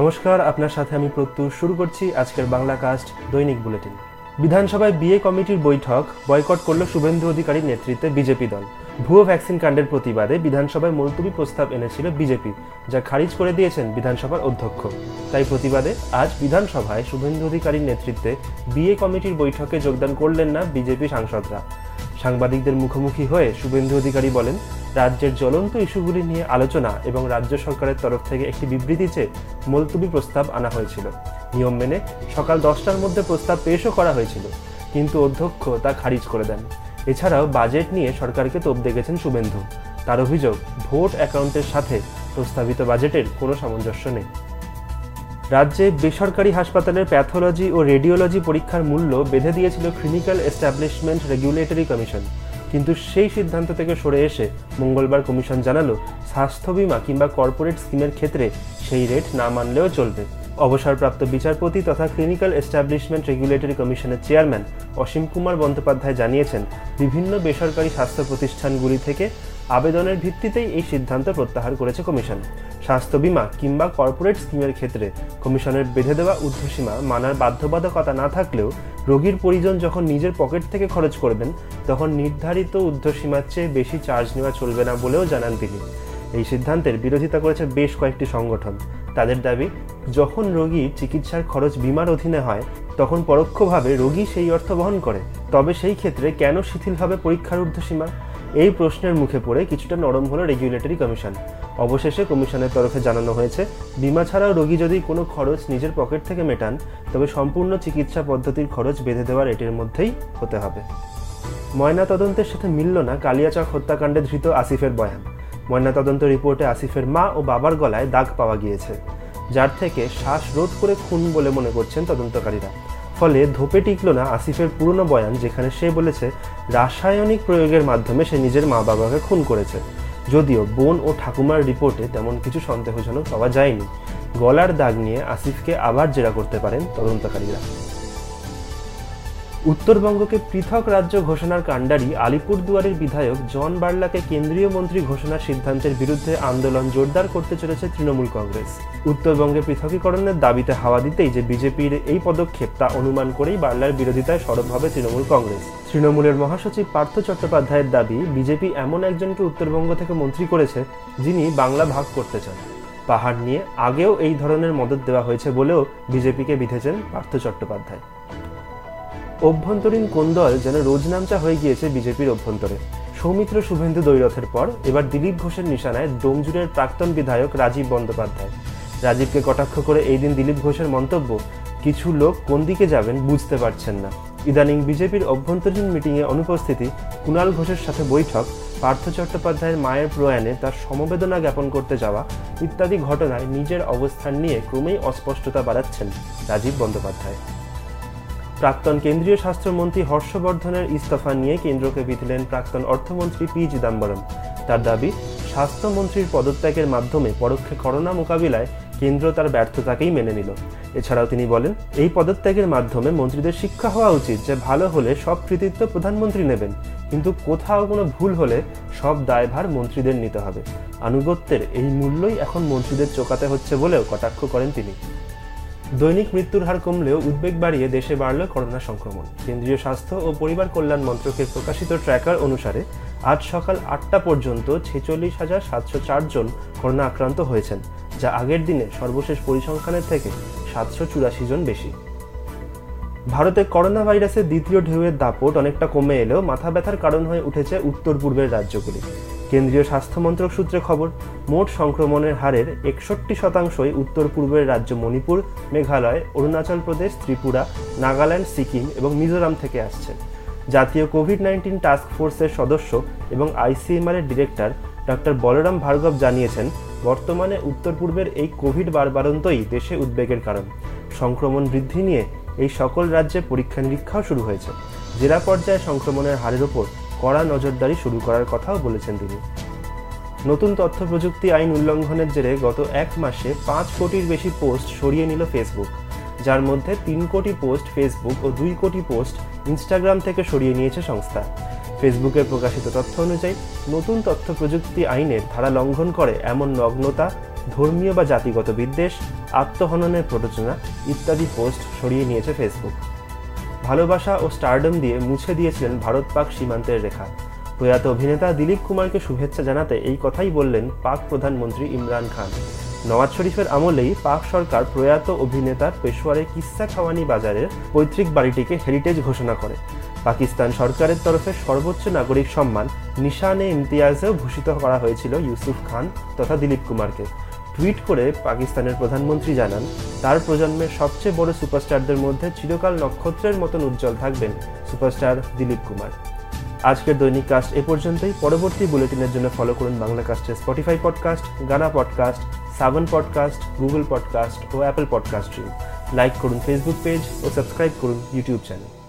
নমস্কার, আপনার সাথে আমি প্রত্যুষ শুরু করছি আজকের বাংলা কাস্ট দৈনিক বুলেটিন। বিধানসভায় বিএ কমিটির বৈঠক, বয়কট করল শুভেন্দু অধিকারীর নেতৃত্বে বিজেপি দল। ভুয়ো ভ্যাকসিন কাণ্ডের প্রতিবাদে বিধানসভায় মুলতুবি প্রস্তাব এনেছিল বিজেপি, যা খারিজ করে দিয়েছেন বিধানসভার অধ্যক্ষ। তাই প্রতিবাদে আজ বিধানসভায় শুভেন্দু অধিকারীর নেতৃত্বে বিএ কমিটির বৈঠকে যোগদান করলেন না বিজেপি সাংসদরা। সাংবাদিকদের মুখোমুখি হয়ে শুভেন্দু অধিকারী বলেন, রাজ্যের জ্বলন্ত ইস্যুগুলি নিয়ে আলোচনা এবং রাজ্য সরকারের তরফ থেকে একটি বিবৃতি চেয়ে মুলতুবি প্রস্তাব আনা হয়েছিল। নিয়ম মেনে সকাল দশটার মধ্যে প্রস্তাব পেশও করা হয়েছিল, কিন্তু অধ্যক্ষ তা খারিজ করে দেন। এছাড়াও বাজেট নিয়ে সরকারকে তোপ দেখেছেন শুভেন্দু। তার অভিযোগ, ভোট অ্যাকাউন্টের সাথে প্রস্তাবিত বাজেটের কোনো সামঞ্জস্য নেই। রাজ্যে বেসরকারি হাসপাতালের প্যাথোলজি ও রেডিওলজি পরীক্ষার মূল্য বেঁধে দিয়েছিল ক্লিনিক্যাল এস্টাবলিশমেন্ট রেগুলেটরি কমিশন কিন্তু সেই সিদ্ধান্ত থেকে সরে এসে মঙ্গলবার কমিশন জানালো, স্বাস্থ্য বিমা কিংবা কর্পোরেট স্কিমের ক্ষেত্রে সেই রেট না মানলেও চলবে। অবসরপ্রাপ্ত বিচারপতি তথা ক্লিনিক্যাল এস্টাবলিশমেন্ট রেগুলেটরি কমিশনের চেয়ারম্যান অসীম কুমার বন্দ্যোপাধ্যায় জানিয়েছেন, বিভিন্ন বেসরকারি স্বাস্থ্য প্রতিষ্ঠানগুলি থেকে আবেদনের ভিত্তিতেই এই সিদ্ধান্ত প্রত্যাহার করেছে কমিশন। স্বাস্থ্য বিমা কিংবা কর্পোরেট স্কিমের ক্ষেত্রে কমিশনের বেঁধে দেওয়া ঊর্ধ্বসীমা মানার বাধ্যবাধকতা না থাকলেও রোগীর পরিজন যখন নিজের পকেট থেকে খরচ করবেন, তখন নির্ধারিত ঊর্ধ্বসীমার চেয়ে বেশি চার্জ নেওয়া চলবে না বলেও জানান তিনি। এই সিদ্ধান্তের বিরোধিতা করেছে বেশ কয়েকটি সংগঠন। তাদের দাবি, যখন রোগী চিকিৎসার খরচ বিমার অধীনে হয়, তখন পরোক্ষভাবে রোগী সেই অর্থ বহন করে। তবে সেই ক্ষেত্রে কেন শিথিল হবে পরীক্ষার ঊর্ধ্বসীমা? এই প্রশ্নের মুখে পড়ে কিছুটা নরম হলো রেগুলেটরি কমিশন অবশেষে কমিশনের তরফে জানানো হয়েছে, বিমা ছাড়াও রোগী যদি কোনো খরচ নিজের পকেট থেকে মেটান, তবে সম্পূর্ণ চিকিৎসা পদ্ধতির খরচ বেঁধে দেওয়ার এটির মধ্যেই হতে হবে। ময়না তদন্তের সাথে মিলল না কালিয়াচক হত্যাকাণ্ডে ধৃত আসিফের বয়ান। ময়নাতদন্ত রিপোর্টে আসিফের মা ও বাবার গলায় দাগ পাওয়া গিয়েছে, যার থেকে শ্বাস রোধ করে খুন বলে মনে করছেন তদন্তকারীরা। ফলে ধোপে টিকল না আসিফের পুরনো বয়ান, যেখানে সে বলেছে, রাসায়নিক প্রয়োগের মাধ্যমে সে নিজের মা বাবাকে খুন করেছে। যদিও বোন ও ঠাকুমার রিপোর্টে তেমন কিছু সন্দেহজনক পাওয়া যায়নি। গলার দাগ নিয়ে আসিফকে আবার জেরা করতে পারেন তদন্তকারীরা। উত্তরবঙ্গকে পৃথক রাজ্য ঘোষণার কাণ্ডারি আলিপুরদুয়ারের বিধায়ক জন বার্লাকে কেন্দ্রীয় মন্ত্রী ঘোষণার সিদ্ধান্তের বিরুদ্ধে আন্দোলন জোরদার করতে চলেছে তৃণমূল কংগ্রেস। উত্তরবঙ্গে পৃথকীকরণের দাবিতে হাওয়া দিতেই যে বিজেপির এই পদক্ষেপ তা অনুমান করেই বার্লার বিরোধিতায় সরব হবে তৃণমূল কংগ্রেস। তৃণমূলের মহাসচিব পার্থ চট্টোপাধ্যায়ের দাবি, বিজেপি এমন একজনকে উত্তরবঙ্গ থেকে মন্ত্রী করেছে যিনি বাংলা ভাগ করতে চান। পাহাড় নিয়ে আগেও এই ধরনের মদত দেওয়া হয়েছে বলেও বিজেপিকে বিধেছেন পার্থ চট্টোপাধ্যায়। অভ্যন্তরীণ কোন্দল যেন রোজ রোজনামচা হয়ে গিয়েছে বিজেপির অভ্যন্তরে? সৌমিত্র শুভেন্দু দৈরথের পর, এবার দিলীপ ঘোষের নিশানায় ডোমজুরের প্রাক্তন বিধায়ক রাজীব বন্দ্যোপাধ্যায়। রাজীবকে কটাক্ষ করে এই দিন দিলীপ ঘোষের মন্তব্য, কিছু লোক কোন দিকে যাবেন বুঝতে পারছেন না। ইদানিং বিজেপির অভ্যন্তরীণ মিটিংয়ে অনুপস্থিতি, কুণাল ঘোষের সাথে বৈঠক, পার্থ চট্টোপাধ্যায়ের মায়ের প্রয়াণে তার সমবেদনা জ্ঞাপন করতে যাওয়া ইত্যাদি ঘটনায় নিজের অবস্থান নিয়ে ক্রমেই অস্পষ্টতা বাড়াচ্ছেন রাজীব বন্দ্যোপাধ্যায়। প্রাক্তন কেন্দ্রীয় স্বাস্থ্যমন্ত্রী হর্ষবর্ধনের ইস্তফা নিয়ে কেন্দ্রকে বিধলেন প্রাক্তন অর্থমন্ত্রী পি চিদাম্বরম। তার দাবি, স্বাস্থ্যমন্ত্রীর পদত্যাগের মাধ্যমে পরোক্ষে করোনা মোকাবিলায় কেন্দ্র তার ব্যর্থতাকেই মেনে নিল। এছাড়াও তিনি বলেন, এই পদত্যাগের মাধ্যমে মন্ত্রীদের শিক্ষা হওয়া উচিত যে ভালো হলে সব কৃতিত্ব প্রধানমন্ত্রী নেবেন। কিন্তু কোথাও কোনো ভুল হলে সব দায়ভার মন্ত্রীদের নিতে হবে। আনুগত্যের এই মূল্যই এখন মন্ত্রীদের চোকাতে হচ্ছে বলেও কটাক্ষ করেন তিনি। দৈনিক মৃত্যুর হার কমলেও উদ্বেগ বাড়িয়ে দেশে বাড়ল করোনা সংক্রমণ। কেন্দ্রীয় স্বাস্থ্য ও পরিবার কল্যাণ মন্ত্রকের প্রকাশিত ট্র্যাকার অনুসারে আজ সকাল আটটা পর্যন্ত ছেচল্লিশ হাজার সাতশো চারজন করোনা আক্রান্ত হয়েছেন, যা আগের দিনে সর্বশেষ পরিসংখ্যানের থেকে সাতশো চুরাশি জন বেশি। ভারতে করোনা ভাইরাসের দ্বিতীয় ঢেউয়ের দাপট অনেকটা কমে এলেও মাথা ব্যথার কারণ হয়ে উঠেছে উত্তর পূর্বের রাজ্যগুলি। কেন্দ্রীয় স্বাস্থ্যমন্ত্রক সূত্রে খবর, মোট সংক্রমণের হারের একষট্টি শতাংশই উত্তর পূর্বের রাজ্য মণিপুর, মেঘালয়, অরুণাচল প্রদেশ, ত্রিপুরা, নাগাল্যান্ড, সিকিম এবং মিজোরাম থেকে আসছে। জাতীয় কোভিড নাইন্টিন টাস্ক ফোর্সের সদস্য এবং আইসিএমআর এর ডিরেক্টর ডক্টর বলরাম ভার্গব জানিয়েছেন, বর্তমানে উত্তর পূর্বের এই কোভিড বারবারন্তই দেশে উদ্বেগের কারণ। সংক্রমণ বৃদ্ধি নিয়ে এই সকল রাজ্যে পরীক্ষা নিরীক্ষাও শুরু হয়েছে। জেলা পর্যায়ে সংক্রমণের হারের ওপর কড়া নজরদারি শুরু করার কথাও বলেছেন তিনি। নতুন তথ্য প্রযুক্তি আইন উল্লঙ্ঘনের জেরে গত এক মাসে পাঁচ কোটির বেশি পোস্ট সরিয়ে নিল ফেসবুক, যার মধ্যে তিন কোটি পোস্ট ফেসবুক ও দুই কোটি পোস্ট ইনস্টাগ্রাম থেকে সরিয়ে নিয়েছে সংস্থা। ফেসবুকে প্রকাশিত তথ্য অনুযায়ী, নতুন তথ্য প্রযুক্তি আইনের ধারা লঙ্ঘন করে এমন নগ্নতা, ধর্মীয় বা জাতিগত বিদ্বেষ, আত্মহননের প্ররোচনা ইত্যাদি পোস্ট সরিয়ে নিয়েছে ফেসবুক। ভালোবাসা ও স্টারডম দিয়ে মুছে দিয়েছিলেন ভারত পাক সীমান্তের রেখা। প্রয়াত অভিনেতা দিলীপ কুমারকে শুভেচ্ছা জানাতে এই কথাই বললেন পাক প্রধানমন্ত্রী ইমরান খান। নওয়াজ শরীফের আমলেই পাক সরকার প্রয়াত অভিনেতার পেশোয়ারে কিস্সা খাওয়ানি বাজারের পৈতৃক বাড়িটিকে হেরিটেজ ঘোষণা করে। পাকিস্তান সরকারের তরফে সর্বোচ্চ নাগরিক সম্মান নিশানে ইমতিয়াজেও ভূষিত করা হয়েছিল ইউসুফ খান তথা দিলীপ কুমারকে। টুইট করে পাকিস্তানের প্রধানমন্ত্রী জানান, তার প্রজন্মের সবচেয়ে বড় সুপারস্টারদের মধ্যে চিরকাল নক্ষত্রের মতন উজ্জ্বল থাকবেন সুপারস্টার দিলীপ কুমার। আজকের দৈনিক কাস্ট এ পর্যন্তই। পরবর্তী বুলেটিনের জন্য ফলো করুন বাংলা কাস্টের Spotify podcast Gaana podcast Saavn podcast Google podcast ও অ্যাপল পডকাস্ট লাইক করুন ফেসবুক পেজ ও সাবস্ক্রাইব করুন ইউটিউব চ্যানেল